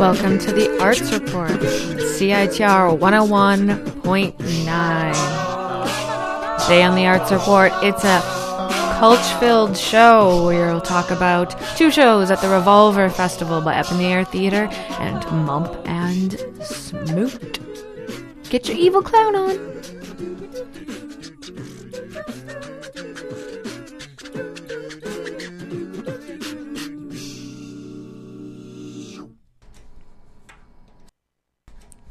Welcome to the Arts Report, CITR 101.9. Today on the Arts Report, it's a culture filled show where we'll talk about two shows at the Revolver Festival by Up in the Air Theater and Mump and Smoot. Get your evil clown on.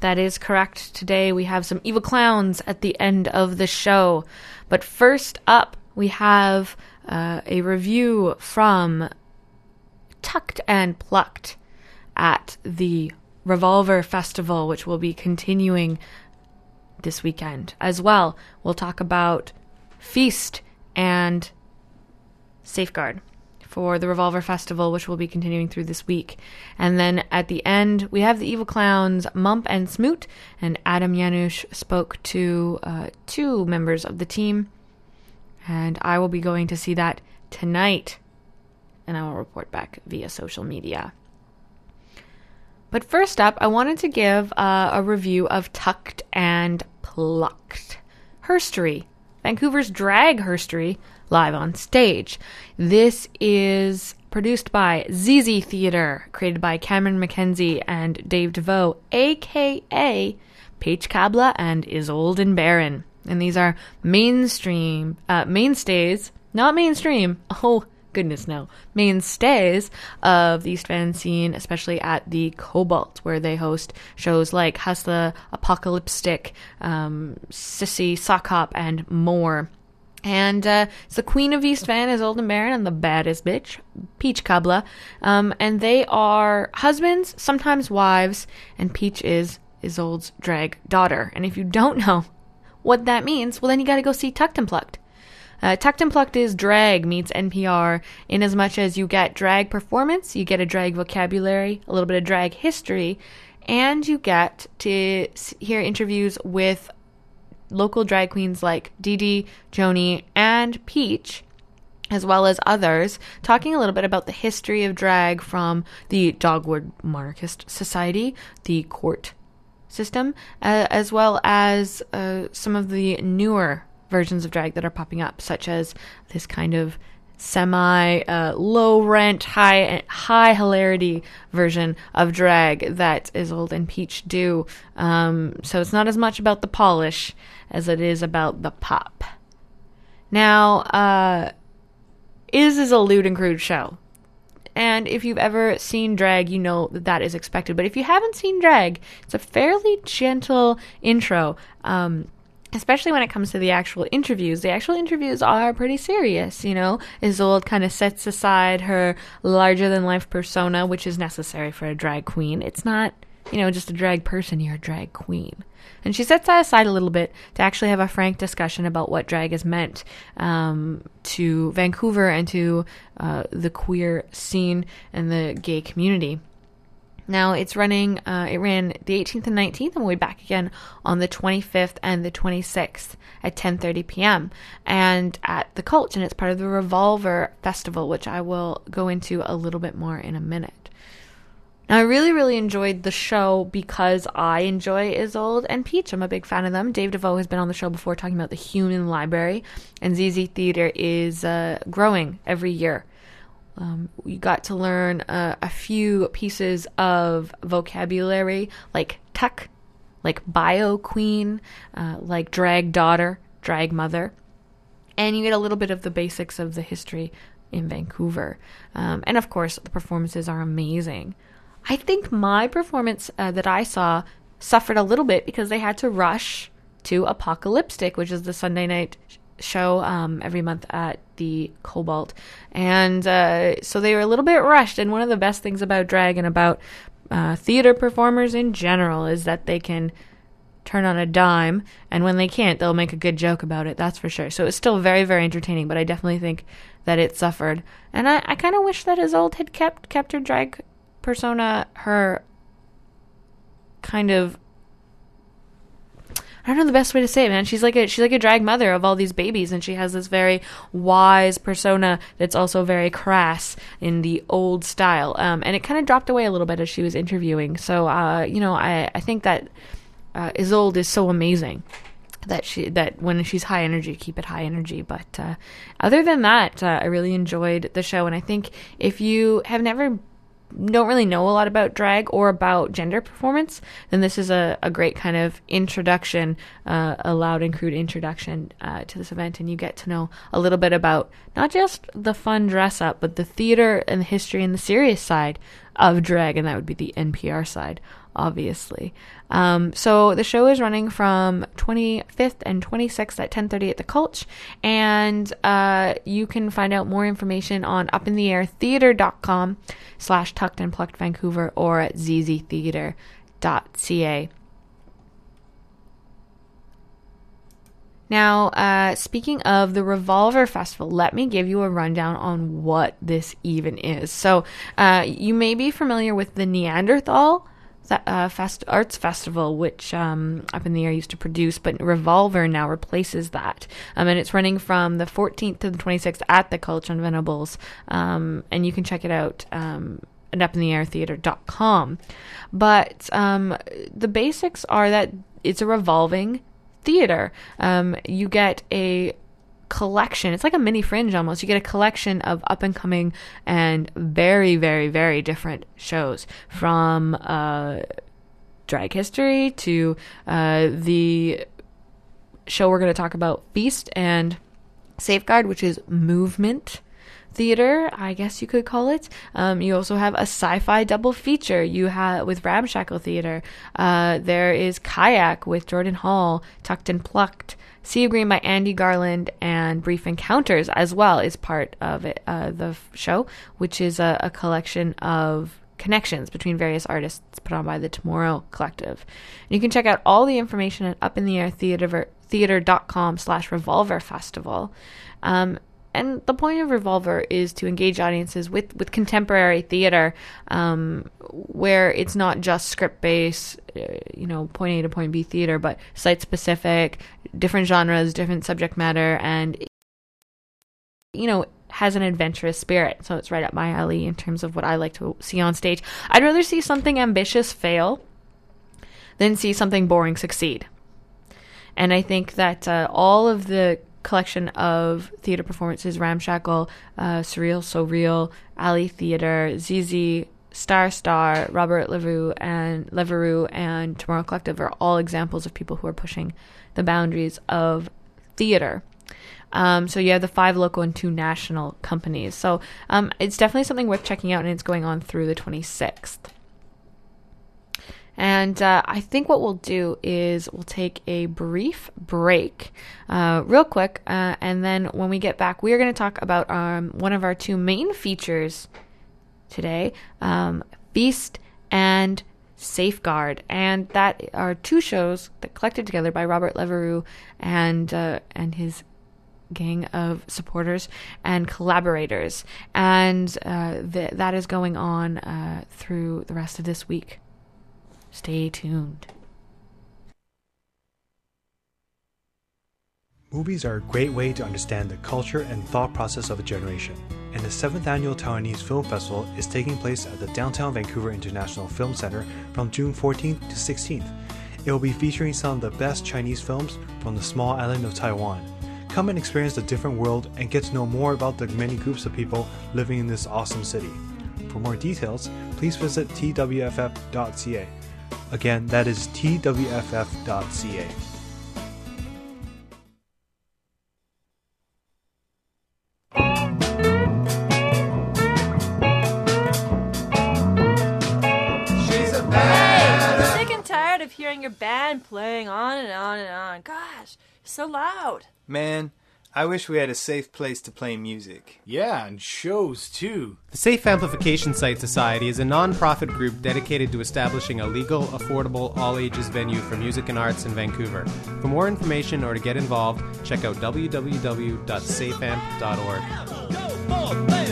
That is correct. Today we have some evil clowns at the end of the show. But first up, we have uh, a review from Tucked and Plucked at the Revolver Festival, which will be continuing this weekend. As well, we'll talk about Feast and Safeguard for the Revolver Festival, which will be continuing through this week. And then at the end, we have the Evil Clowns, Mump and Smoot, and Adam Yanush spoke to uh, two members of the team. And I will be going to see that tonight, and I will report back via social media. But first up, I wanted to give uh, a review of Tucked and Plucked Herstory, Vancouver's drag herstory live on stage. This is produced by ZZ Theater, created by Cameron McKenzie and Dave Deveau, aka Peach Cobblah and Isolde N. Barron. And these are mainstream, uh, mainstays, not mainstream. Oh, goodness no, mainstays of the East Van scene, especially at the Cobalt, where they host shows like Hustler, Apocalyptic, um, Sissy, Sock Hop, and more. And uh, it's the queen of East Van Isolde N. Barron and the baddest bitch, Peach Cobblah. Um, and they are husbands, sometimes wives, and Peach is Isolde's drag daughter. And if you don't know what that means, well, then you gotta go see Tucked and Plucked. Uh, Tucked and Plucked is drag meets NPR in as much as you get drag performance, you get a drag vocabulary, a little bit of drag history, and you get to hear interviews with local drag queens like Dee Dee, Joni, and Peach as well as others, talking a little bit about the history of drag from the Dogwood Monarchist Society, the court system, uh, as well as uh, some of the newer versions of drag that are popping up, such as this kind of semi uh, low rent, high high hilarity version of drag that Isolde and Peach do. Um, so it's not as much about the polish as it is about the pop. Now, uh, is is a lewd and crude show. And if you've ever seen drag, you know that that is expected. But if you haven't seen drag, it's a fairly gentle intro. Um, especially when it comes to the actual interviews. The actual interviews are pretty serious, you know. Isolde kind of sets aside her larger than life persona, which is necessary for a drag queen. It's not, you know, just a drag person, you're a drag queen. And she sets that aside a little bit to actually have a frank discussion about what drag has meant um, to Vancouver and to uh, the queer scene and the gay community. Now it's running, uh, it ran the 18th and 19th, and we'll be back again on the 25th and the 26th at 10.30 p.m. and at the Cultch, and it's part of the Revolver Festival, which I will go into a little bit more in a minute. Now, I really, really enjoyed the show because I enjoy Isolde and Peach. I'm a big fan of them. Dave Deveau has been on the show before talking about the Human Library, and ZZ Theater is uh, growing every year. Um, we got to learn uh, a few pieces of vocabulary like tuck, like bio queen, uh, like drag daughter, drag mother. And you get a little bit of the basics of the history in Vancouver. Um, and of course, the performances are amazing. I think my performance uh, that I saw suffered a little bit because they had to rush to Apocalyptic, which is the Sunday night show um, every month at the Cobalt. And uh, so they were a little bit rushed. And one of the best things about drag and about uh, theater performers in general is that they can turn on a dime. And when they can't, they'll make a good joke about it. That's for sure. So it's still very, very entertaining. But I definitely think that it suffered. And I, I kind of wish that Isolde had kept kept her drag persona, her kind of I don't know the best way to say it, man. She's like a she's like a drag mother of all these babies, and she has this very wise persona that's also very crass in the old style. Um, and it kind of dropped away a little bit as she was interviewing. So, uh, you know, I I think that uh, Isolde is so amazing that she that when she's high energy keep it high energy but uh, other than that uh, i really enjoyed the show and i think if you have never don't really know a lot about drag or about gender performance then this is a, a great kind of introduction uh, a loud and crude introduction uh, to this event. And you get to know a little bit about not just the fun dress up but the theater and the history and the serious side of drag. And that would be the npr side obviously. Um, so the show is running from 25th and 26th at 10:30 at the Cultch, and uh, you can find out more information on upintheairtheater.com slash tucked and plucked Vancouver or at zztheater.ca. Now, uh, speaking of the Revolver Festival, let me give you a rundown on what this even is. So, uh, you may be familiar with the Neanderthal uh, fest- arts festival, which um, Up in the Air used to produce, but Revolver now replaces that. Um, and it's running from the 14th to the 26th at the Cultch on Venables. Um, and you can check it out um, at upintheairtheater.com. But um, the basics are that it's a revolving theater. Um, you get a collection. It's like a mini fringe almost. You get a collection of up and coming and very, very, very different shows from uh, drag history to uh, the show we're going to talk about, Feast and Safeguard, which is movement theater, I guess you could call it. Um, you also have a sci-fi double feature. You have with Ramshackle Theater. Uh, there is Kayak with Jordan Hall, Tucked and Plucked. Sea of Green by Andy Garland and Brief Encounters as well is part of it, uh, the show, which is a, a, collection of connections between various artists put on by the Tomorrow Collective. And you can check out all the information at upintheairtheater.com slash revolver festival. Um, and the point of Revolver is to engage audiences with, with contemporary theater, um, where it's not just script based, uh, you know, point A to point B theater, but site specific, different genres, different subject matter, and you know has an adventurous spirit. So it's right up my alley in terms of what I like to see on stage. I'd rather see something ambitious fail than see something boring succeed. And I think that uh, all of the collection of theater performances Ramshackle, uh, Surreal, So Real, Alley Theater, ZZ, Star Star, Robert Leroux, and Leveroux, and Tomorrow Collective are all examples of people who are pushing the boundaries of theater. Um, so you have the five local and two national companies. So um, it's definitely something worth checking out, and it's going on through the 26th. And uh, I think what we'll do is we'll take a brief break, uh, real quick, uh, and then when we get back, we are going to talk about um, one of our two main features today um, Feast and Safeguard, and that are two shows that collected together by Robert Leveroux and uh, and his gang of supporters and collaborators, and uh, th- that is going on uh, through the rest of this week. Stay tuned. Movies are a great way to understand the culture and thought process of a generation, and the 7th annual Taiwanese Film Festival is taking place at the Downtown Vancouver International Film Center from June 14th to 16th. It will be featuring some of the best Chinese films from the small island of Taiwan. Come and experience the different world and get to know more about the many groups of people living in this awesome city. For more details, please visit twff.ca. Again, that is twff.ca. She's! I'm sick and tired of hearing your band playing on and on and on. Gosh, so loud. Man, I wish we had a safe place to play music. Yeah, and shows too. The Safe Amplification Site Society is a non-profit group dedicated to establishing a legal, affordable, all-ages venue for music and arts in Vancouver. For more information or to get involved, check out www.safeamp.org.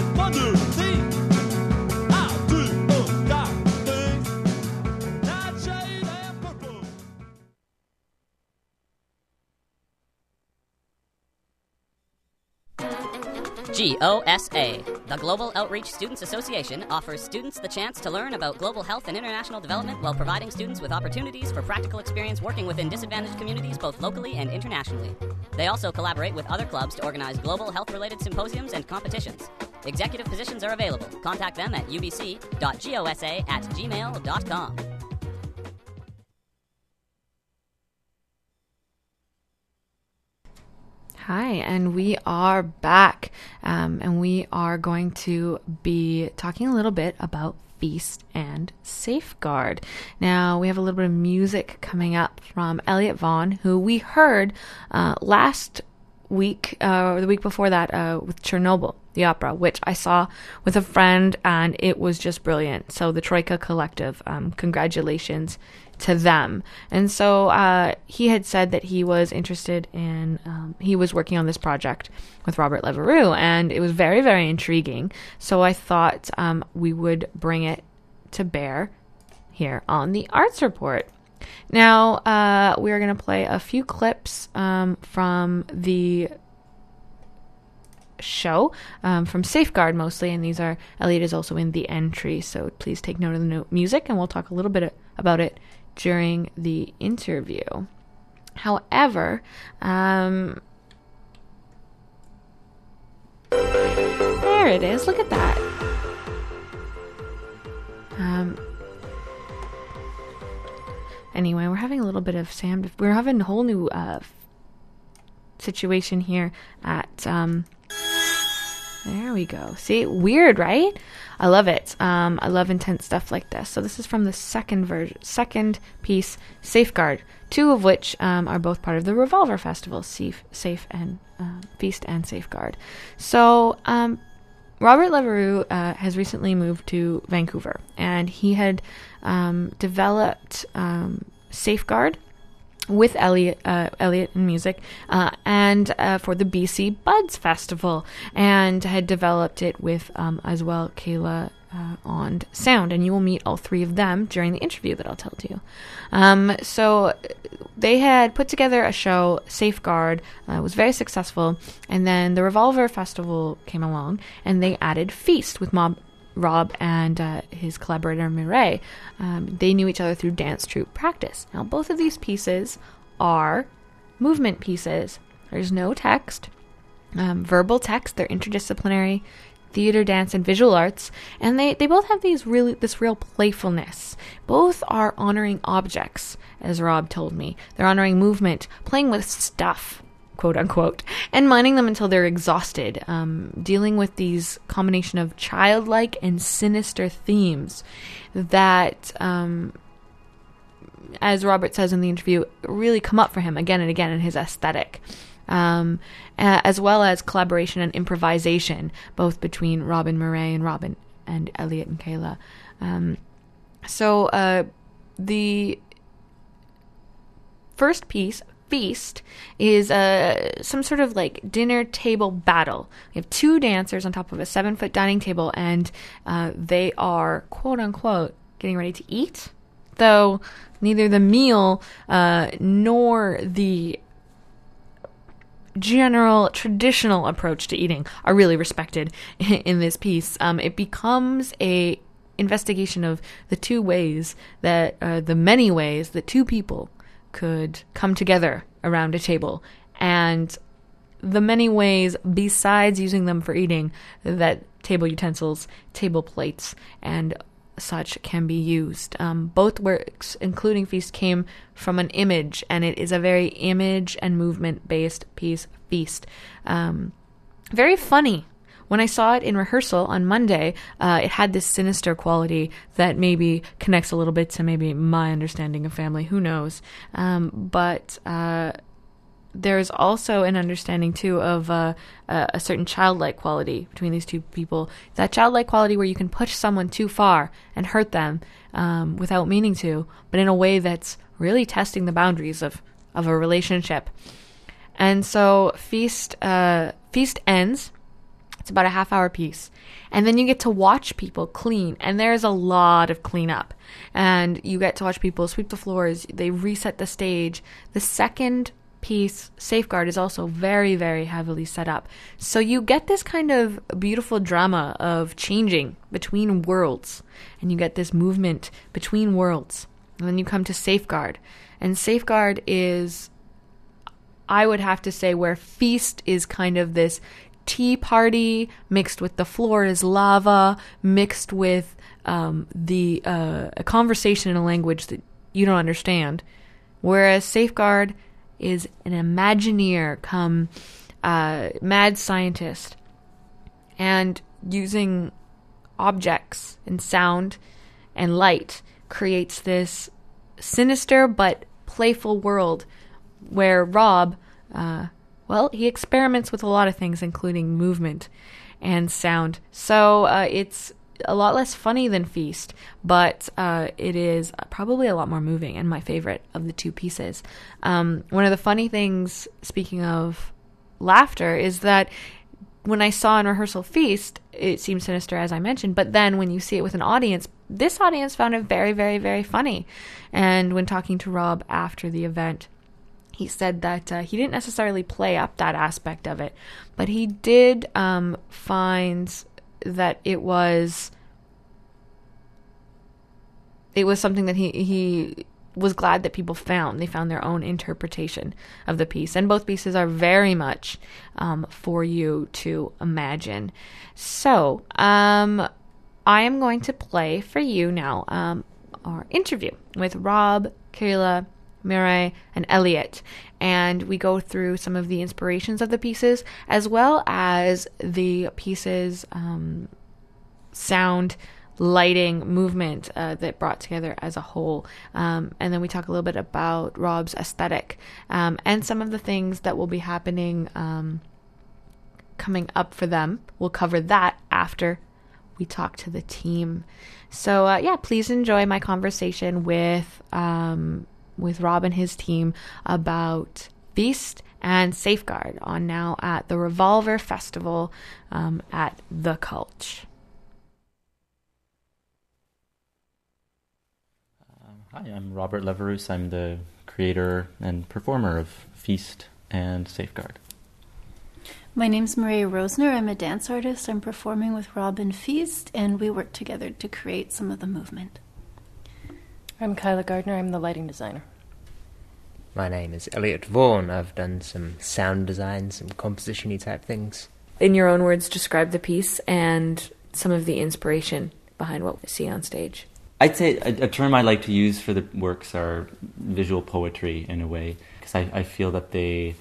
GOSA, the Global Outreach Students Association, offers students the chance to learn about global health and international development while providing students with opportunities for practical experience working within disadvantaged communities both locally and internationally. They also collaborate with other clubs to organize global health related symposiums and competitions. Executive positions are available. Contact them at ubc.gosa at gmail.com. Hi, and we are back. Um, and we are going to be talking a little bit about Feast and Safeguard. Now, we have a little bit of music coming up from Elliot Vaughan, who we heard uh, last week, uh, or the week before that, uh, with Chernobyl, the opera, which I saw with a friend, and it was just brilliant. So, the Troika Collective, um, congratulations to them. And so uh, he had said that he was interested in, um, he was working on this project with Robert Leveroux, and it was very, very intriguing. So I thought um, we would bring it to bear here on the Arts Report. Now, uh, we're going to play a few clips um, from the show um, from Safeguard mostly, and these are Elliot is also in the entry, so please take note of the music, and we'll talk a little bit about it during the interview. However, um, there it is. Look at that. Um, anyway, we're having a little bit of Sam. We're having a whole new uh, situation here at. Um, there we go. See, weird, right? I love it. Um, I love intense stuff like this. So this is from the second version, second piece, Safeguard, two of which um, are both part of the Revolver Festival, Safe, Safe and uh, Feast and Safeguard. So um, Robert Leveroux uh, has recently moved to Vancouver, and he had um, developed um, Safeguard with Elliot, uh, Elliot in music, uh, and uh, for the BC Buds Festival, and had developed it with um, as well Kayla uh, on sound, and you will meet all three of them during the interview that I'll tell to you. Um, so they had put together a show, Safeguard, uh, was very successful, and then the Revolver Festival came along, and they added Feast with Mob Rob and uh, his collaborator Mireille, um, they knew each other through dance troupe practice. Now, both of these pieces are movement pieces. There's no text, um, verbal text. They're interdisciplinary, theater, dance, and visual arts, and they, they both have these really this real playfulness. Both are honoring objects, as Rob told me. They're honoring movement, playing with stuff quote unquote, and mining them until they're exhausted, um, dealing with these combination of childlike and sinister themes that, um, as Robert says in the interview, really come up for him again and again in his aesthetic. Um, as well as collaboration and improvisation, both between Robin Murray and Robin and Elliot and Kayla. Um, so uh, the first piece feast is uh, some sort of like dinner table battle. We have two dancers on top of a seven foot dining table, and uh, they are quote unquote getting ready to eat. Though neither the meal uh, nor the general traditional approach to eating are really respected in this piece. Um, it becomes a investigation of the two ways that uh, the many ways that two people could come together around a table and the many ways besides using them for eating that table utensils, table plates, and such can be used. Um, both works, including Feast, came from an image, and it is a very image and movement based piece, Feast. Um, very funny. When I saw it in rehearsal on Monday, uh, it had this sinister quality that maybe connects a little bit to maybe my understanding of family. Who knows? Um, but uh, there's also an understanding too of uh, a certain childlike quality between these two people. That childlike quality where you can push someone too far and hurt them um, without meaning to, but in a way that's really testing the boundaries of of a relationship. And so feast uh, feast ends. It's about a half hour piece. And then you get to watch people clean. And there's a lot of cleanup. And you get to watch people sweep the floors. They reset the stage. The second piece, Safeguard, is also very, very heavily set up. So you get this kind of beautiful drama of changing between worlds, and you get this movement between worlds. And then you come to Safeguard, and Safeguard is, I would have to say, where Feast is kind of this tea party mixed with the floor is lava, mixed with um, the uh, a conversation in a language that you don't understand. Whereas Safeguard is an Imagineer come uh, mad scientist and using objects and sound and light creates this sinister but playful world where Rob, uh, well, he experiments with a lot of things, including movement and sound. So uh, it's a lot less funny than Feast, but uh, it is probably a lot more moving and my favorite of the two pieces. Um, one of the funny things, speaking of laughter, is that when I saw in rehearsal Feast, it seemed sinister as I mentioned, but then when you see it with an audience, this audience found it very, very, very funny. And when talking to Rob after the event, he said that uh, he didn't necessarily play up that aspect of it, but he did um, find that it was it was something that he he was glad that people found. They found their own interpretation of the piece, and both pieces are very much um, for you to imagine. So, um, I am going to play for you now um, our interview with Rob, Kayla, Mireille, and Elliot. And we go through some of the inspirations of the pieces as well as the pieces' um, sound, lighting, movement uh, that brought together as a whole. Um, and then we talk a little bit about Rob's aesthetic um, and some of the things that will be happening um, coming up for them. We'll cover that after we talk to the team. So uh, yeah, please enjoy my conversation with um, with Rob and his team about Feast and Safeguard on now at the Revolver Festival um, at the Cultch. Hi, I'm Robert Leveroux. I'm the creator and performer of Feast and Safeguard. My name's Maria Rosner. I'm a dance artist. I'm performing with Robin Feast, and we work together to create some of the movement. I'm Kyla Gardner. I'm the lighting designer. My name is Elliot Vaughan. I've done some sound design, some composition type things. In your own words, describe the piece and some of the inspiration behind what we see on stage. I'd say a, a term I like to use for the works are visual poetry in a way, because I, I feel that they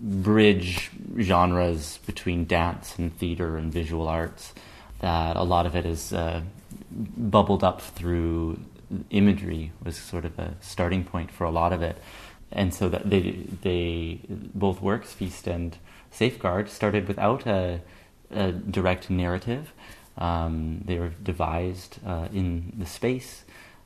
bridge genres between dance and theater and visual arts. That a lot of it is uh, bubbled up through imagery was sort of a starting point for a lot of it and so that they they both works feast and safeguard started without a, a direct narrative. Um, they were devised uh, in the space.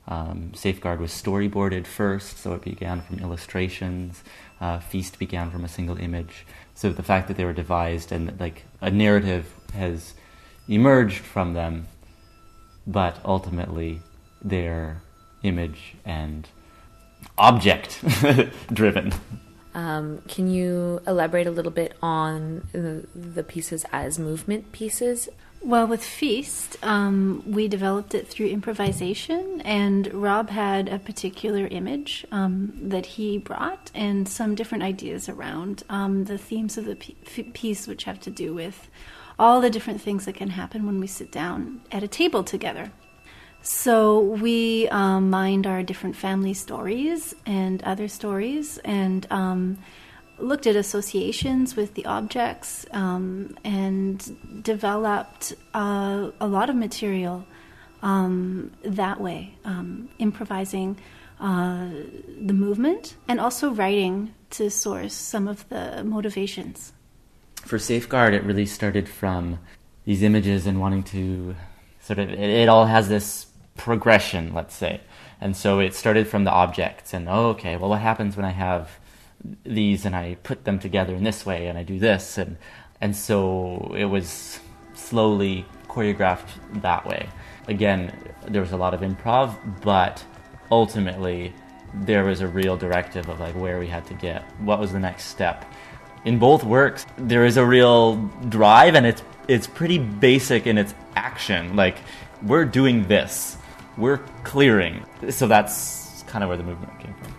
Um, safeguard was storyboarded first so it began from illustrations. Uh, feast began from a single image. So the fact that they were devised and like a narrative has emerged from them but ultimately their image and object driven. Um, can you elaborate a little bit on the, the pieces as movement pieces? Well, with Feast, um, we developed it through improvisation, and Rob had a particular image um, that he brought and some different ideas around um, the themes of the piece, which have to do with all the different things that can happen when we sit down at a table together. So we um, mined our different family stories and other stories and um, looked at associations with the objects um, and developed uh, a lot of material um, that way, um, improvising uh, the movement and also writing to source some of the motivations. For Safeguard, it really started from these images and wanting to sort of, it, it all has this progression, let's say. And so it started from the objects, and oh, okay, well, what happens when I have these and I put them together in this way, and I do this, and and so it was slowly choreographed that way. Again, there was a lot of improv, but ultimately, there was a real directive of like where we had to get, what was the next step. In both works, there is a real drive, and it's it's pretty basic in its action. Like we're doing this, we're clearing. So that's kind of where the movement came from.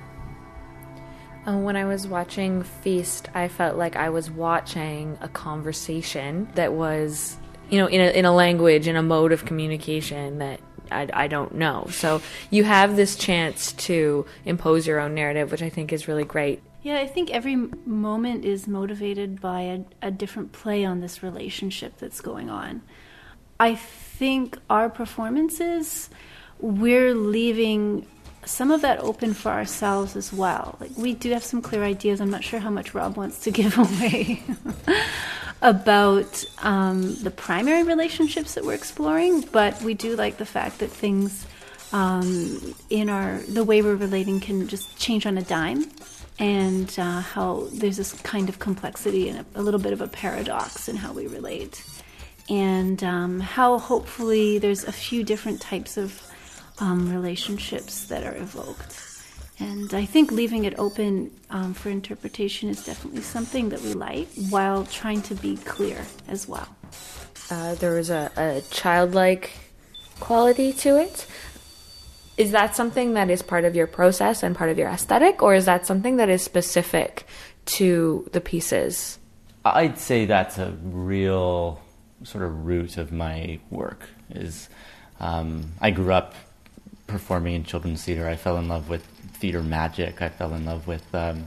Uh, when I was watching Feast, I felt like I was watching a conversation that was, you know, in a, in a language, in a mode of communication that I, I don't know. So you have this chance to impose your own narrative, which I think is really great. Yeah, I think every moment is motivated by a, a different play on this relationship that's going on. I think our performances, we're leaving some of that open for ourselves as well. Like we do have some clear ideas. I'm not sure how much Rob wants to give away about um, the primary relationships that we're exploring, but we do like the fact that things um, in our the way we're relating can just change on a dime, and uh, how there's this kind of complexity and a, a, little bit of a paradox in how we relate, and um, how hopefully there's a few different types of um, relationships that are evoked. And I think leaving it open um, for interpretation is definitely something that we like while trying to be clear as well. Uh, there was a, a childlike quality to it. Is that something that is part of your process and part of your aesthetic, or is that something that is specific to the pieces? I'd say that's a real sort of root of my work. Is um, I grew up performing in children's theater. I fell in love with theater magic. I fell in love with um,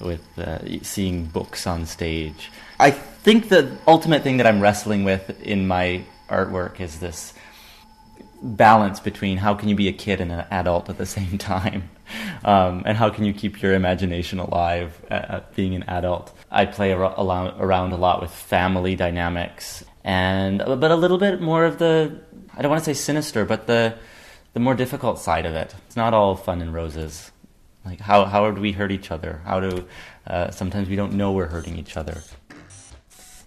with uh, seeing books on stage. I think the ultimate thing that I'm wrestling with in my artwork is this balance between how can you be a kid and an adult at the same time, um, and how can you keep your imagination alive at, at being an adult. I play ar- around a lot with family dynamics and but a little bit more of the I don't want to say sinister, but the the more difficult side of it. It's not all fun and roses. Like how how do we hurt each other? How do uh, sometimes we don't know we're hurting each other.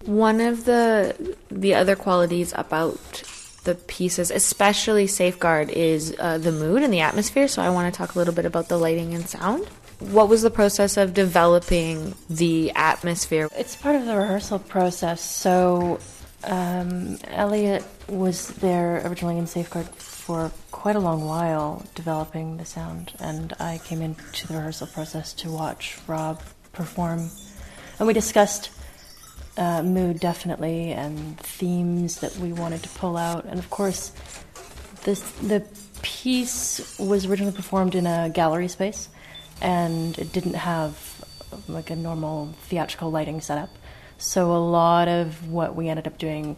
One of the the other qualities about the pieces, especially Safeguard, is uh, the mood and the atmosphere. So I want to talk a little bit about the lighting and sound. What was the process of developing the atmosphere? It's part of the rehearsal process. So um, Elliot was there originally in Safeguard for quite a long while developing the sound, and I came into the rehearsal process to watch Rob perform. And we discussed uh, mood definitely and themes that we wanted to pull out. And of course, this the piece was originally performed in a gallery space, and it didn't have like a normal theatrical lighting setup. So a lot of what we ended up doing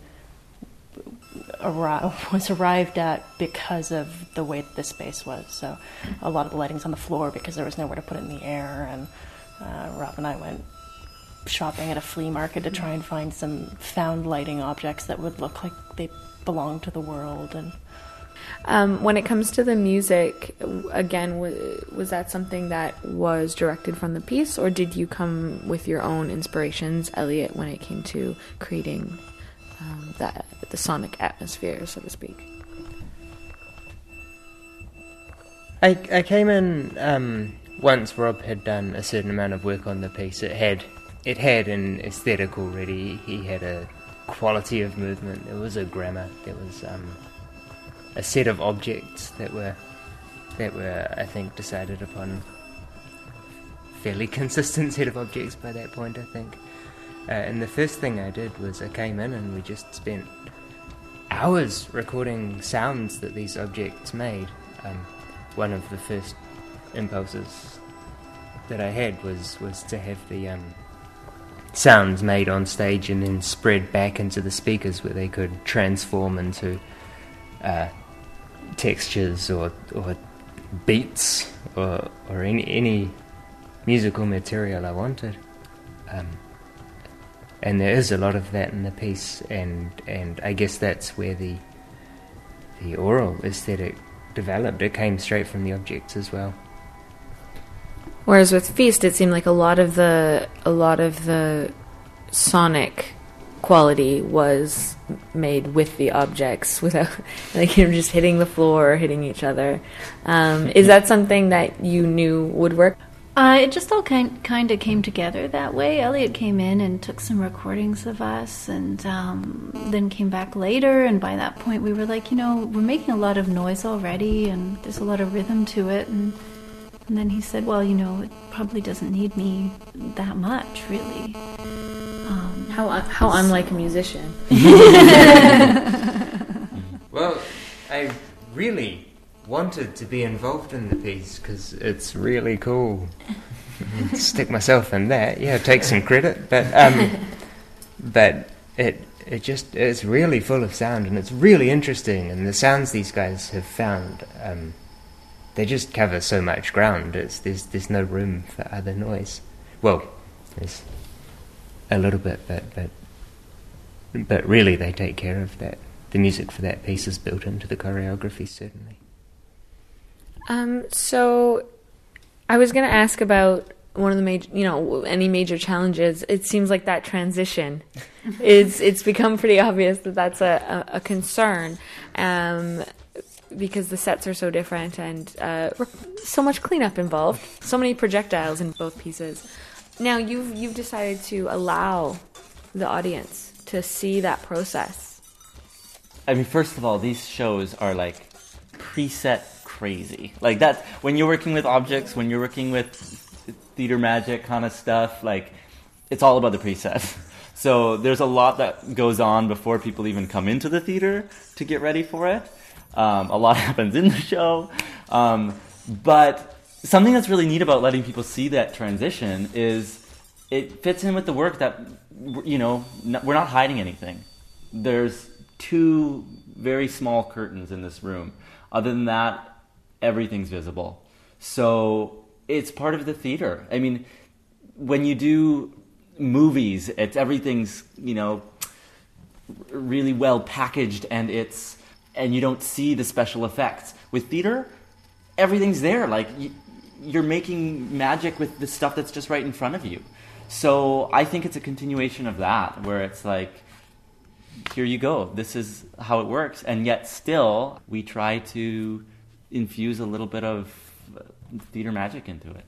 arri- was arrived at because of the way the space was. So a lot of the lighting's on the floor because there was nowhere to put it in the air. And uh, Rob and I went shopping at a flea market to try and find some found lighting objects that would look like they belonged to the world. And um, when it comes to the music, again, w- was that something that was directed from the piece, or did you come with your own inspirations, Elliot, when it came to creating um, that the sonic atmosphere, so to speak. I I came in um, once Rob had done a certain amount of work on the piece. It had it had an aesthetic already. He had a quality of movement. There was a grammar. There was um, a set of objects that were that were I think decided upon fairly consistent set of objects by that point. I think. Uh, and the first thing I did was I came in and we just spent hours recording sounds that these objects made. Um, one of the first impulses that I had was was to have the um, sounds made on stage and then spread back into the speakers where they could transform into uh, textures or or beats or or any any musical material I wanted. Um, and there is a lot of that in the piece, and and I guess that's where the the aural aesthetic developed. It came straight from the objects as well. Whereas with Feast, it seemed like a lot of the a lot of the sonic quality was made with the objects without like you know just hitting the floor or hitting each other. Um, is that something that you knew would work? Uh, it just all kind kind of came together that way. Elliot came in and took some recordings of us, and um, then came back later. And by that point, we were like, you know, we're making a lot of noise already, and there's a lot of rhythm to it. And and then he said, well, you know, it probably doesn't need me that much, really. Um, How how unlike a musician. Well, I really wanted to be involved in the piece because it's really cool. Stick myself in that, yeah, take some credit, but um, but it it just it's really full of sound and it's really interesting, and the sounds these guys have found, um, they just cover so much ground. It's there's there's no room for other noise. Well, there's a little bit, but but but really they take care of that. The music for that piece is built into the choreography, certainly. Um, so I was going to ask about one of the major, you know, any major challenges. It seems like that transition is it's become pretty obvious that that's a, a, a concern. Um, because the sets are so different and uh, so much cleanup involved, so many projectiles in both pieces. Now you've you've decided to allow the audience to see that process. I mean, first of all, these shows are like preset crazy. Like that when you're working with objects, when you're working with theater magic kind of stuff, like it's all about the preset. So there's a lot that goes on before people even come into the theater to get ready for it. Um, a lot happens in the show, um, but something that's really neat about letting people see that transition is it fits in with the work that you know we're not hiding anything. There's two very small curtains in this room. Other than that, everything's visible. So it's part of the theater. I mean, when you do movies, it's everything's you know really well packaged and it's and you don't see the special effects. With theater, everything's there. Like you, you're making magic with the stuff that's just right in front of you. So I think it's a continuation of that, where it's like, here you go. This is how it works, and yet still we try to infuse a little bit of uh, theater magic into it.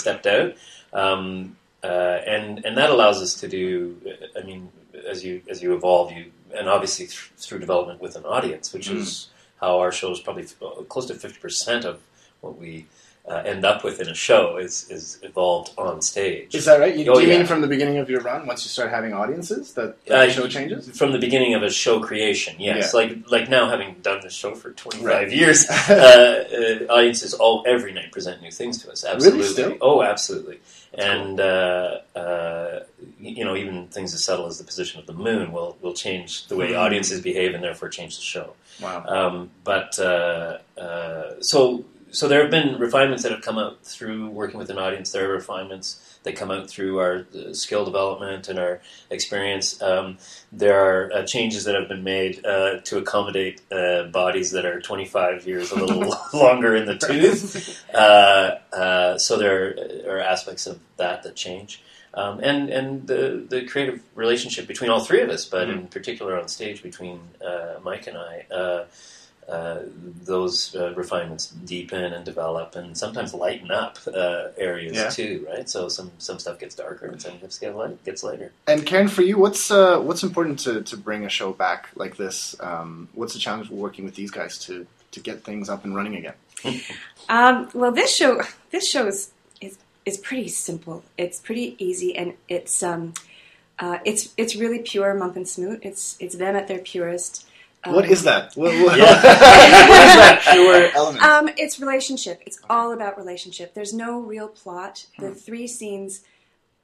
Stepped out, um, uh, and and that allows us to do. I mean, as you as you evolve, you and obviously th- through development with an audience, which is how our show is probably f- close to fifty percent of what we. Uh, end up with in a show is is evolved on stage. Is that right? You, Oh, do you yeah. mean from the beginning of your run, once you start having audiences, that, that Uh, the show changes? from the beginning of a show creation. Yes, Yeah. like like now having done this show for twenty five Right. years, uh, uh, audiences all every night present new things to us. Really, Absolutely. still? Oh, absolutely. and uh, uh, you know, even things as subtle as the position of the moon will will change the way Hmm. audiences behave, and therefore change the show. Wow. Um, but uh, uh, so so there have been refinements that have come out through working with an audience. There are refinements that come out through our uh, skill development and our experience. Um, there are uh, changes that have been made uh, to accommodate uh, bodies that are 25 years a little longer in the tooth. Uh, uh, so there are aspects of that that change. Um, and and the, the creative relationship between all three of us, but in particular on stage between uh, Mike and I, uh, those uh, refinements deepen and develop, and sometimes lighten up uh, areas Yeah. too. Right, so some some stuff gets darker, and some stuff get light, gets lighter. And Karen, for you, what's uh, what's important to, to bring a show back like this? Um, what's the challenge working with these guys to, to get things up and running again? Um, well, this show this show is, is is pretty simple. It's pretty easy, and it's um, uh, it's it's really pure Mump and Smoot. It's it's them at their purest. Um, what is that? What, what, Yeah. what is that pure element? Um, it's relationship. It's all about relationship. There's no real plot. The three scenes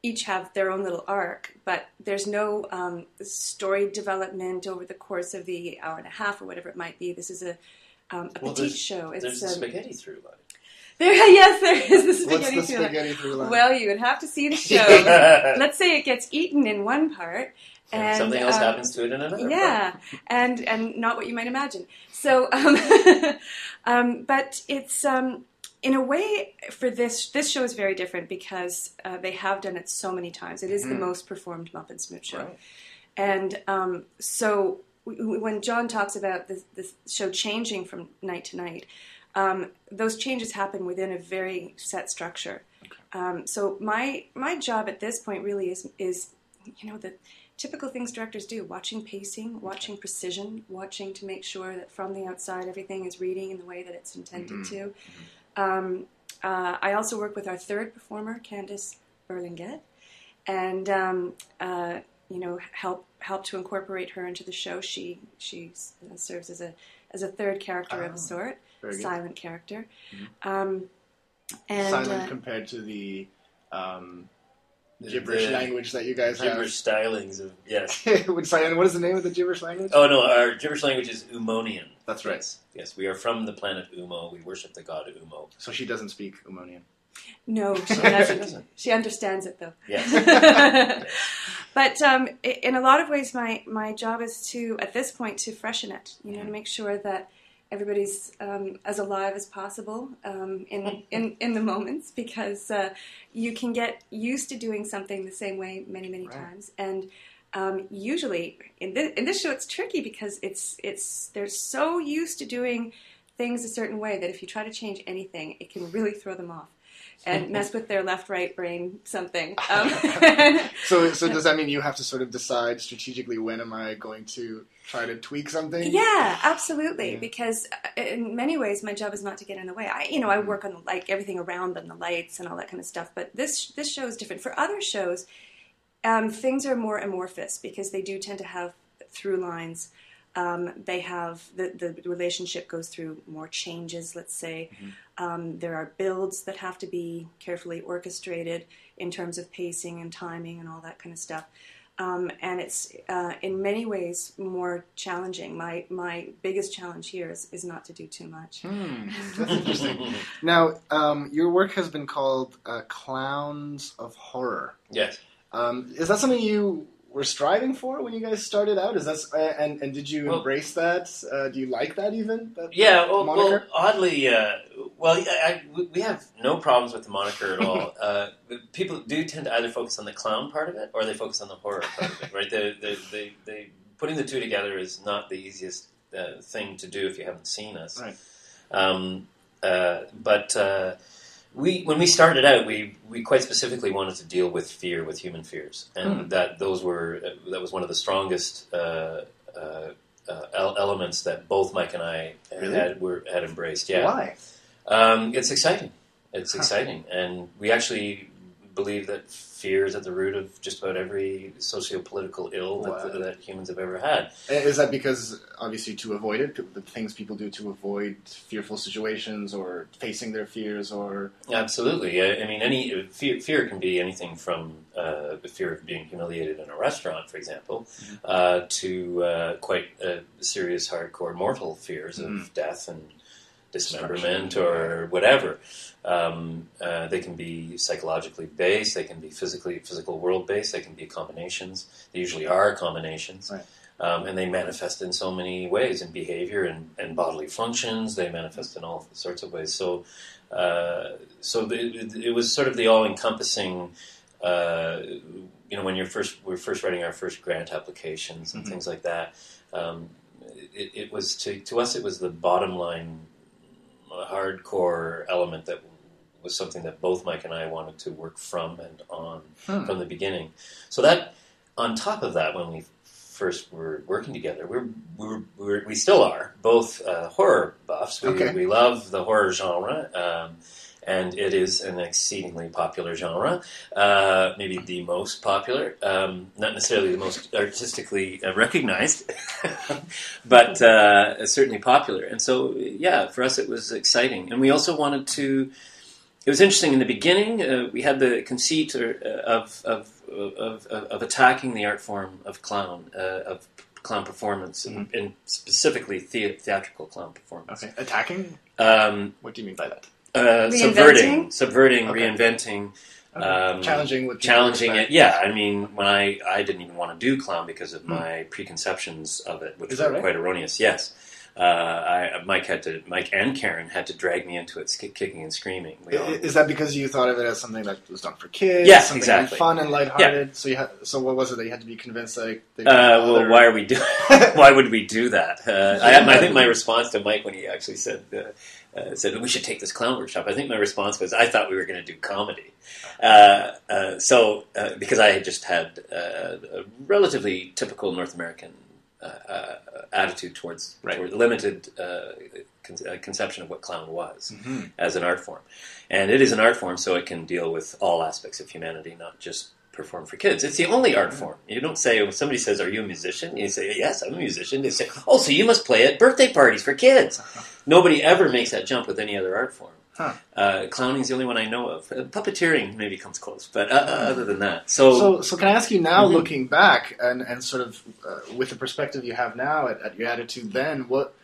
each have their own little arc, but there's no um, story development over the course of the hour and a half or whatever it might be. This is a um, a Well, petite there's- show. It's There's the um, spaghetti through line. there, yes, there is the What's spaghetti, the through spaghetti through line? Well, you would have to see the show. Let's say it gets eaten in one part, and Something else um, happens to it in another. yeah, and and not what you might imagine. So, um, um, but it's um, in a way for this this show is very different because uh, they have done it so many times. It is the Mhm. most performed Mump and Smoot show, Right. and um, so w- when John talks about the, the show changing from night to night, um, those changes happen within a very set structure. Um, so my my job at this point really is is you know the typical things directors do: watching pacing, watching precision, watching to make sure that from the outside everything is reading in the way that it's intended Mhm. to. Um, uh, I also work with our third performer, Candice Berlinget, and um, uh, you know help help to incorporate her into the show. She she serves as a as a third character of Oh, a sort, silent character. Mhm. Um, and Silent uh, compared to the um, The- gibberish the language that you guys have. Gibberish stylings of yes. have. Would say- what is the name of the gibberish language? Oh no, our gibberish language is Ummonian. That's right. Yes, yes, we are from the planet Ummo. We worship the god Ummo. So she doesn't speak Ummonian. No, she She doesn't. doesn't. She understands it though. Yes. but um, in a lot of ways, my my job is to, at this point, to freshen it. You know, to make sure that everybody's um, as alive as possible um, in, in in the moments, because uh, you can get used to doing something the same way many many Right. times, and um, usually in this in this show, it's tricky because it's it's they're so used to doing things a certain way that if you try to change anything, it can really throw them off and mess with their left right brain something. Um, So, so does that mean you have to sort of decide strategically when am I going to try to tweak something? yeah, absolutely. Yeah. Because uh, in many ways, my job is not to get in the way. I, you know, I work on like everything around them, the lights and all that kind of stuff. But this this show is different. For other shows, um, things are more amorphous because they do tend to have through lines. Um, they have the, the relationship goes through more changes, let's say. Um, there are builds that have to be carefully orchestrated in terms of pacing and timing and all that kind of stuff. Um, and it's uh, in many ways more challenging. My my biggest challenge here is, is not to do too much. Hmm, that's interesting. now, um, your work has been called uh, Clowns of Horror. yes. Um, is that something you were striving for when you guys started out? Is that uh, and and did you Well- embrace that? Uh, do you like that even? That Yeah, well, well oddly, uh, well, I, I, we have no problems with the moniker at all. uh, people do tend to either focus on the clown part of it or they focus on the horror part of it, right? The, the, the, the, putting the two together is not the easiest uh, thing to do if you haven't seen us. Right. Um, uh, but uh, we when we started out, we we quite specifically wanted to deal with fear, with human fears, and Hmm. that those were uh, that was one of the strongest uh, uh, uh, elements that both Mike and I Really? had were had embraced. Yeah, Why? Um, it's exciting. It's Huh. exciting, and we actually believe that fear is at the root of just about every socio-political ill that, Wow. that humans have ever had. Is that because obviously to avoid it, the things people do to avoid fearful situations or facing their fears, or Absolutely. I, I mean, any fear, fear can be anything from uh, the fear of being humiliated in a restaurant, for example, uh, to uh, quite uh, serious, hardcore, mortal fears of Mhm. death and dismemberment or whatever. Um, uh, they can be psychologically based. They can be physically physical world based. They can be combinations. They usually are combinations. Right. Um, and they manifest in so many ways in behavior and, and bodily functions. They manifest in all sorts of ways. So, uh, so the, it, was sort of the all-encompassing. Uh, you know, when you're first we're first writing our first grant applications and Mhm. things like that. Um, it, it was to to us it was the bottom line, hardcore element that was something that both Mike and I wanted to work from and on Hmm. from the beginning. So that on top of that, when we first were working together, we're, we're, we're we still are both uh, horror buffs. We, Okay. we love the horror genre. Um, and it is an exceedingly popular genre, uh, maybe the most popular, um, not necessarily the most artistically uh, recognized, but uh, certainly popular. And so, yeah, for us it was exciting. And we also wanted to. It was interesting in the beginning. Uh, we had the conceit or, uh, of, of, of, of, attacking the art form of clown, uh, of clown performance, and, and specifically the- theatrical clown performance. okay, attacking. Um, What do you mean by that? Uh, Reinventing? subverting, subverting, Okay. reinventing, um, Challenging what people challenging it. Yeah, I mean, when I I didn't even want to do clown because of my preconceptions of it, which Hmm. Is were right? quite erroneous. Yes. Uh, I, Mike had to, Mike and Karen had to drag me into it, kicking and screaming. We all- I- Is that because you thought of it as something that was done for kids? Yeah, something exactly. fun and lighthearted. So you had, so what was it that you had to be convinced that Uh, well, why are we doing? why would we do that? Uh, I, I think my response to Mike when he actually said uh, uh, said we should take this clown workshop. I think my response was I thought we were going to do comedy. Uh, uh, so uh, because I had just had uh, a relatively typical North American uh, uh, attitude towards, Right. toward limited uh, con- uh, conception of what clown was Mhm. as an art form, and it is an art form, so it can deal with all aspects of humanity, not just perform for kids. It's the only art form. You don't say when somebody says, "Are you a musician?" You say, "Yes, I'm a musician." They say, "Oh, so you must play at birthday parties for kids." Nobody ever makes that jump with any other art form. Huh. Uh, clowning is the only one I know of. Uh, puppeteering maybe comes close, but uh, uh, other than that, so, So, so can I ask you now, Mhm. looking back and, and sort of uh, with the perspective you have now at, at your attitude then, what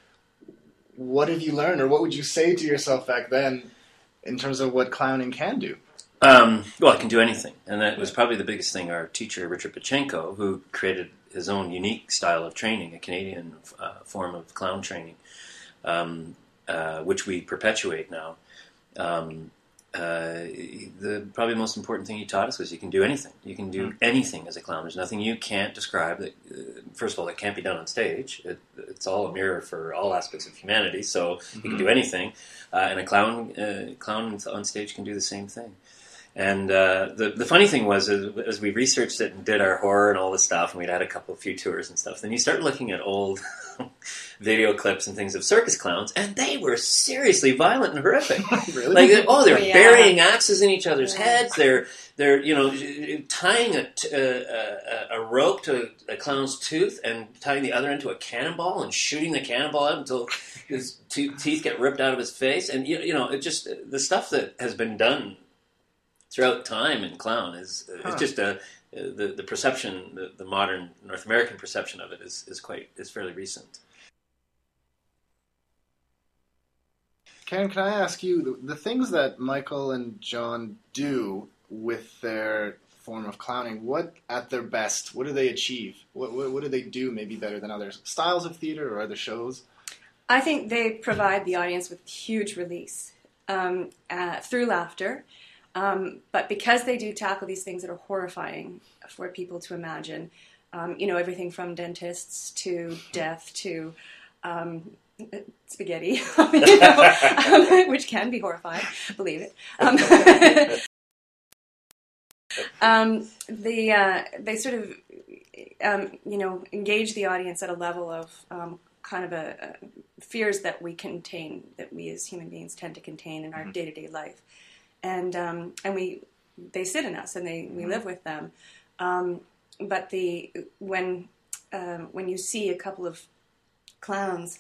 what have you learned, or what would you say to yourself back then in terms of what clowning can do? Um, well, I can do anything, and that was probably the biggest thing. Our teacher, Richard Pochinko, who created his own unique style of training, a Canadian uh, form of clown training, um, uh, which we perpetuate now. Um, uh, the probably the most important thing he taught us was you can do anything. You can do anything as a clown. There's nothing you can't describe that, uh, first of all, that can't be done on stage. It, it's all a mirror for all aspects of humanity. So you can do anything, uh, and a clown uh, clown on stage can do the same thing. And uh, the the funny thing was, as, as we researched it and did our horror and all this stuff, and we'd had a couple, of few tours and stuff. Then you start looking at old video clips and things of circus clowns, and they were seriously violent and horrific. really? Like, oh, they're Oh, yeah. burying axes in each other's Yeah. heads. They're they're you know tying a, t- a, a, a rope to a clown's tooth and tying the other end to a cannonball and shooting the cannonball out until his te- teeth get ripped out of his face. And you, you know, it just the stuff that has been done throughout time in clown is Huh. it's just a the the perception the, the modern North American perception of it is is quite is fairly recent. Karen, can I ask you the, the things that Michael and John do with their form of clowning? What, at their best, what do they achieve? What, what, what do they do maybe better than others? Styles of theater or other shows? I think they provide the audience with huge release um, uh, through laughter. Um, but because they do tackle these things that are horrifying for people to imagine, um, you know, everything from dentists to death to um, spaghetti, you know, which can be horrifying, believe it. Um, um, the uh, they sort of um, you know engage the audience at a level of um, kind of a, a fears that we contain that we as human beings tend to contain in our day to day life, and um, and we they sit in us and they we Mhm. live with them. Um, but the when um, when you see a couple of clowns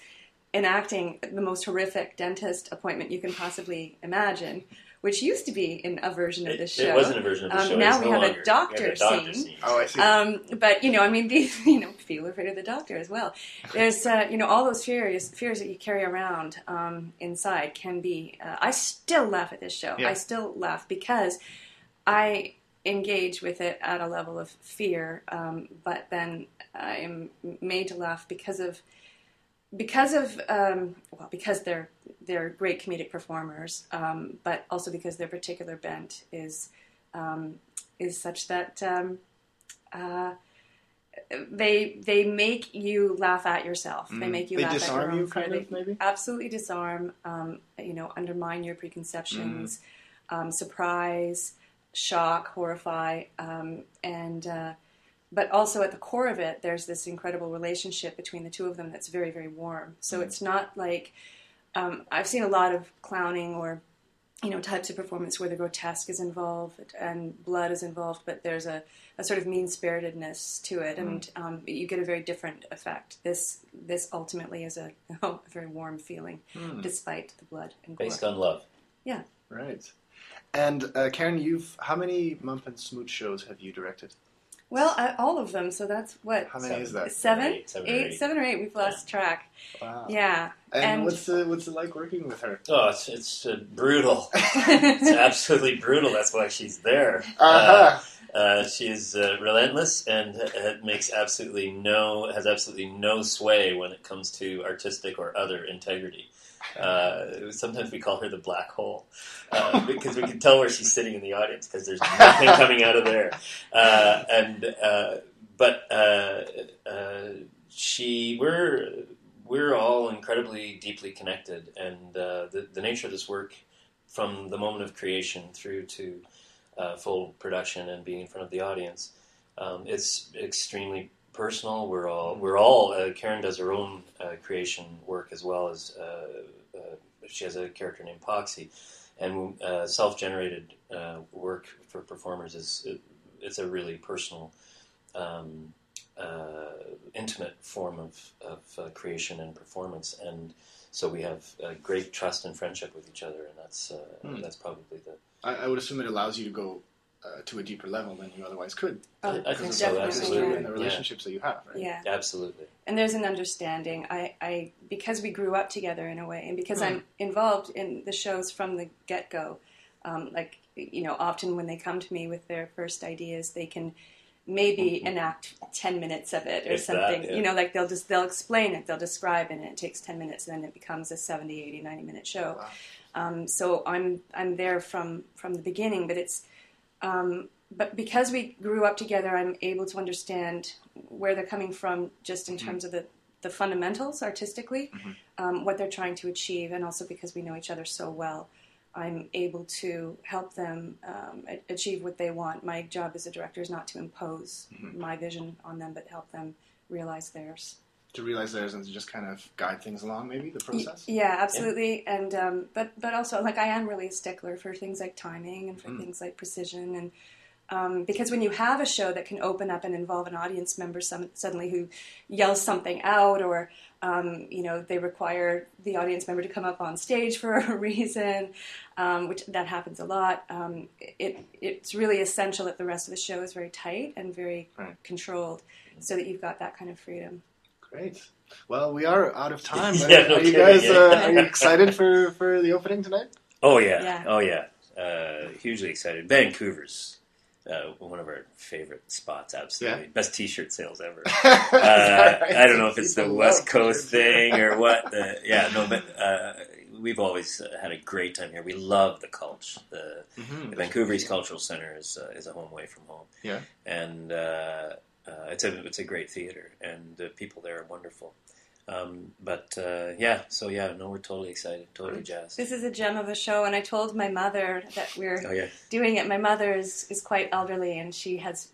enacting the most horrific dentist appointment you can possibly imagine, which used to be in a version of It- this it show. wasn't a version of the um, show, Now we no have longer. a We doctor, have a doctor scene. scene. Oh, I see. Um, but you know, I mean, these you know, feel afraid of the doctor as well. There's uh, you know all those fears fears that you carry around um, inside can be. Uh, I still laugh at this show. Yeah. I still laugh because I engage with it at a level of fear, um, but then I am made to laugh because of because of um, well because they're they're great comedic performers, um, but also because their particular bent is um, is such that um, uh, they they make you laugh at yourself. They Mm. make you They laugh disarm at your you, own kind fear. of, maybe? absolutely disarm. Um, you know, undermine your preconceptions, Mm. um, surprise, shock, horrify, um, and uh, but also at the core of it, there's this incredible relationship between the two of them that's very very warm. So Mm. it's not like um, I've seen a lot of clowning or you know types of performance where the grotesque is involved and blood is involved, but there's a, a sort of mean spiritedness to it, and um, you get a very different effect. This this ultimately is a, a very warm feeling, Hmm. despite the blood and gore. Based on love. Yeah. Right. And uh, Karen, you've how many Mump and Smoot shows have you directed? Well, I, all of them. So that's what. How many is that? Seven, Eight, seven or eight, eight. seven or eight. We've lost track. Wow. Yeah. And, what's the what's it like working with her? Oh, it's it's uh, brutal. it's absolutely brutal. That's why she's there. Uh-huh. Uh, uh, she is uh, relentless and uh, makes absolutely no has absolutely no sway when it comes to artistic or other integrity. Uh, sometimes we call her the black hole uh, because we can tell where she's sitting in the audience because there's nothing coming out of there. Uh, and uh, but uh, uh, she we're we're all incredibly deeply connected, and uh, the the nature of this work from the moment of creation through to uh, full production and being in front of the audience, um, it's extremely personal. We're all we're all uh, Karen does her own uh, creation work as well as uh, uh, she has a character named Poxy, and self-generated uh, work for performers is it, it's a really personal. Um, uh, intimate form of, of uh, creation and performance, and so we have uh, great trust and friendship with each other, and that's uh, Hmm. that's probably the I, I would assume it allows you to go uh, to a deeper level than you otherwise could. Oh, I because think so, absolutely. and the Yeah. relationships that you have. Right? Yeah. absolutely. and there's an understanding. I, I because we grew up together in a way, and because Hmm. I'm involved in the shows from the get go. Um, like you know, often when they come to me with their first ideas, they can maybe enact ten minutes of it or that, something. yeah. You know, like they'll just they'll explain it, they'll describe it, and it takes ten minutes, and then it becomes a 70, 80, 90 minute show. Um, so I'm I'm there from from the beginning, but it's um, but because we grew up together, I'm able to understand where they're coming from, just in terms of the the fundamentals artistically, um, what they're trying to achieve, and also because we know each other so well. I'm able to help them um, achieve what they want. My job as a director is not to impose Mhm. my vision on them, but help them realize theirs. To realize theirs and to just kind of guide things along, maybe the process. Yeah, absolutely. And um, but but also like I am really a stickler for things like timing and for Mm. things like precision and um, because when you have a show that can open up and involve an audience member some, suddenly who yells something out or um, you know they require the audience member to come up on stage for a reason, um, which that happens a lot. Um, it it's really essential that the rest of the show is very tight and very Right. controlled, so that you've got that kind of freedom. Great. Well, we are out of time. Yeah, no are you kidding, guys yeah. uh, are you excited for, for the opening tonight? Oh yeah, Yeah. oh yeah, uh, hugely excited. Vancouver's uh, one of our favorite spots. Absolutely, Yeah. best T-shirt sales ever. Uh. I don't know if it's the West Coast thing or what. Uh, yeah, no, but uh, we've always had a great time here. We love the culture. The, Mhm. the Vancouver East Cultural Center is uh, is a home away from home. Yeah. and uh, uh, it's a it's a great theater, and the people there are wonderful. Um, but uh, yeah, so yeah, no, we're totally excited, totally jazzed. This is a gem of a show, and I told my mother that we're Oh, yeah. doing it. My mother is, is quite elderly, and she has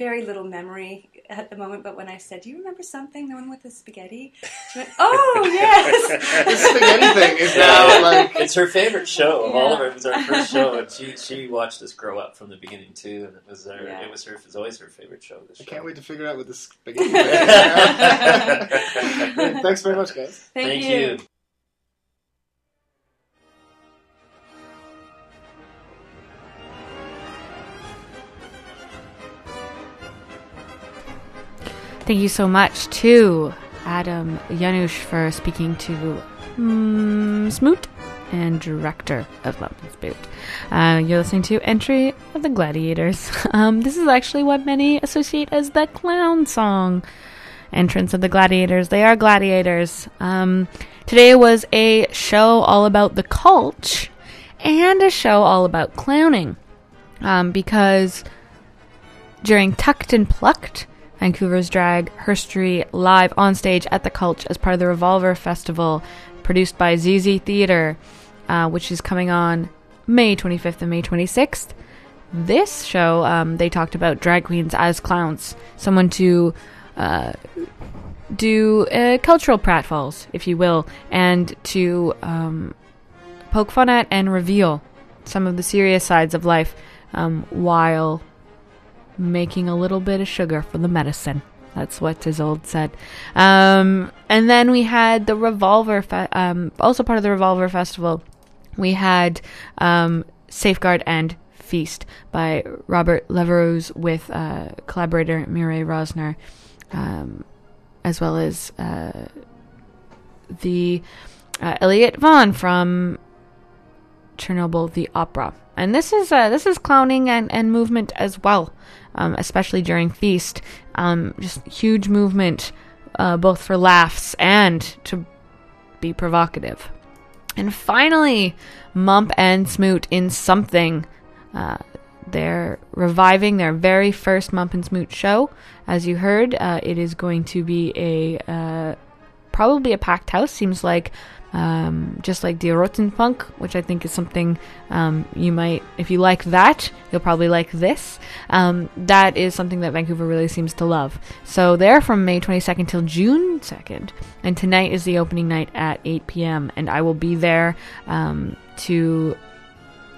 very little memory at the moment. But when I said, "Do you remember something? The one with the spaghetti?" She went, "Oh yes." the spaghetti thing is now like it's her favorite show of all of Yeah. it. It was our first show, and she she watched us grow up from the beginning too, and it was her, Yeah. it was her it was always her favorite show. This I show. can't wait to figure out what the spaghetti thing is. Thanks very much, guys. Thank, Thank you. you. Thank you so much to Adam Yanush for speaking to mm, Smoot and director of Mump and. Uh, you're listening to Entry of the Gladiators. Um, this is actually what many associate as the clown song. Entrance of the Gladiators. They are gladiators. Um, today was a show all about the Cultch and a show all about clowning. Um, because during Tucked and Plucked, Vancouver's drag herstory live on stage at the Cultch as part of the Revolver Festival, produced by Zee Zee Theatre, uh, which is coming on May 25th and May 26th. This show, um, they talked about drag queens as clowns, someone to uh, do uh, cultural pratfalls, if you will, and to um, poke fun at and reveal some of the serious sides of life um, while making a little bit of sugar for the medicine. That's what Isolde said. Um, and then we had the Revolver, fe- um, also part of the Revolver Festival. We had um, Safeguard and Feast by Robert Leveroux with uh, collaborator Mireille Rosner, um, as well as uh, the uh, Elliot Vaughan from Chernobyl, the opera. And this is uh, this is clowning and, and movement as well, um, especially during feast. Um, just huge movement, uh, both for laughs and to be provocative. And finally, Mump and Smoot in something. Uh, they're reviving their very first Mump and Smoot show. As you heard, uh, it is going to be a uh, probably a packed house. Seems like um, just like Die Roten Punkte, which I think is something um, you might, if you like that, you'll probably like this. Um, that is something that Vancouver really seems to love. So they're from May 22nd till June 2nd, and tonight is the opening night at 8 p.m. And I will be there um, to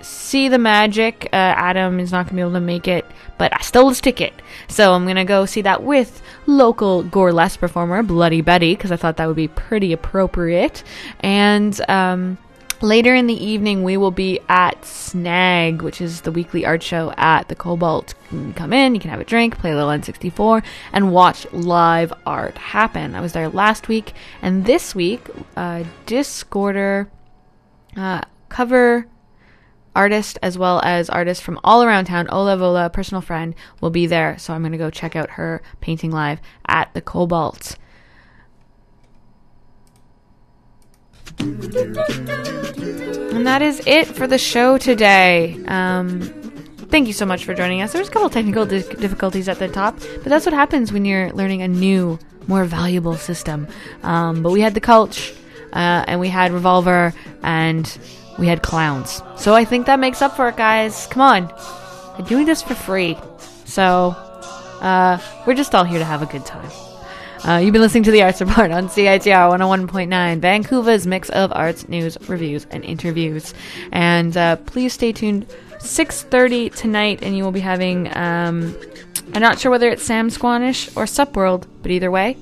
see the magic. Uh, Adam is not going to be able to make it, but I stole his ticket. So I'm to go see that with local Goreless performer Bloody Betty because I thought that would be pretty appropriate. And um, later in the evening, we will be at Snag, which is the weekly art show at the Cobalt. Come in, you can have a drink, play a little N64, and watch live art happen. I was there last week, and this week, uh, Discorder uh, cover artist as well as artists from all around town. Ola Vola, personal friend, will be there, so I'm going to go check out her painting live at the Cobalt. And that is it for the show today. Um, thank you so much for joining us. There's a couple technical di- difficulties at the top, but that's what happens when you're learning a new, more valuable system. Um, but we had the Cultch, uh, and we had Revolver, and we had Clowns. So I think that makes up for it, guys. Come on. I'm doing this for free. So, uh, we're just all here to have a good time. Uh, you've been listening to the Arts Report on CITR 101.9, Vancouver's mix of arts, news, reviews, and interviews. And uh, please stay tuned. 6.30 tonight, and you will be having, um, I'm not sure whether it's Sam Squanish or Sup World, but either way,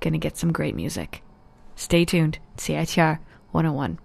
gonna get some great music. Stay tuned. CITR 101.9.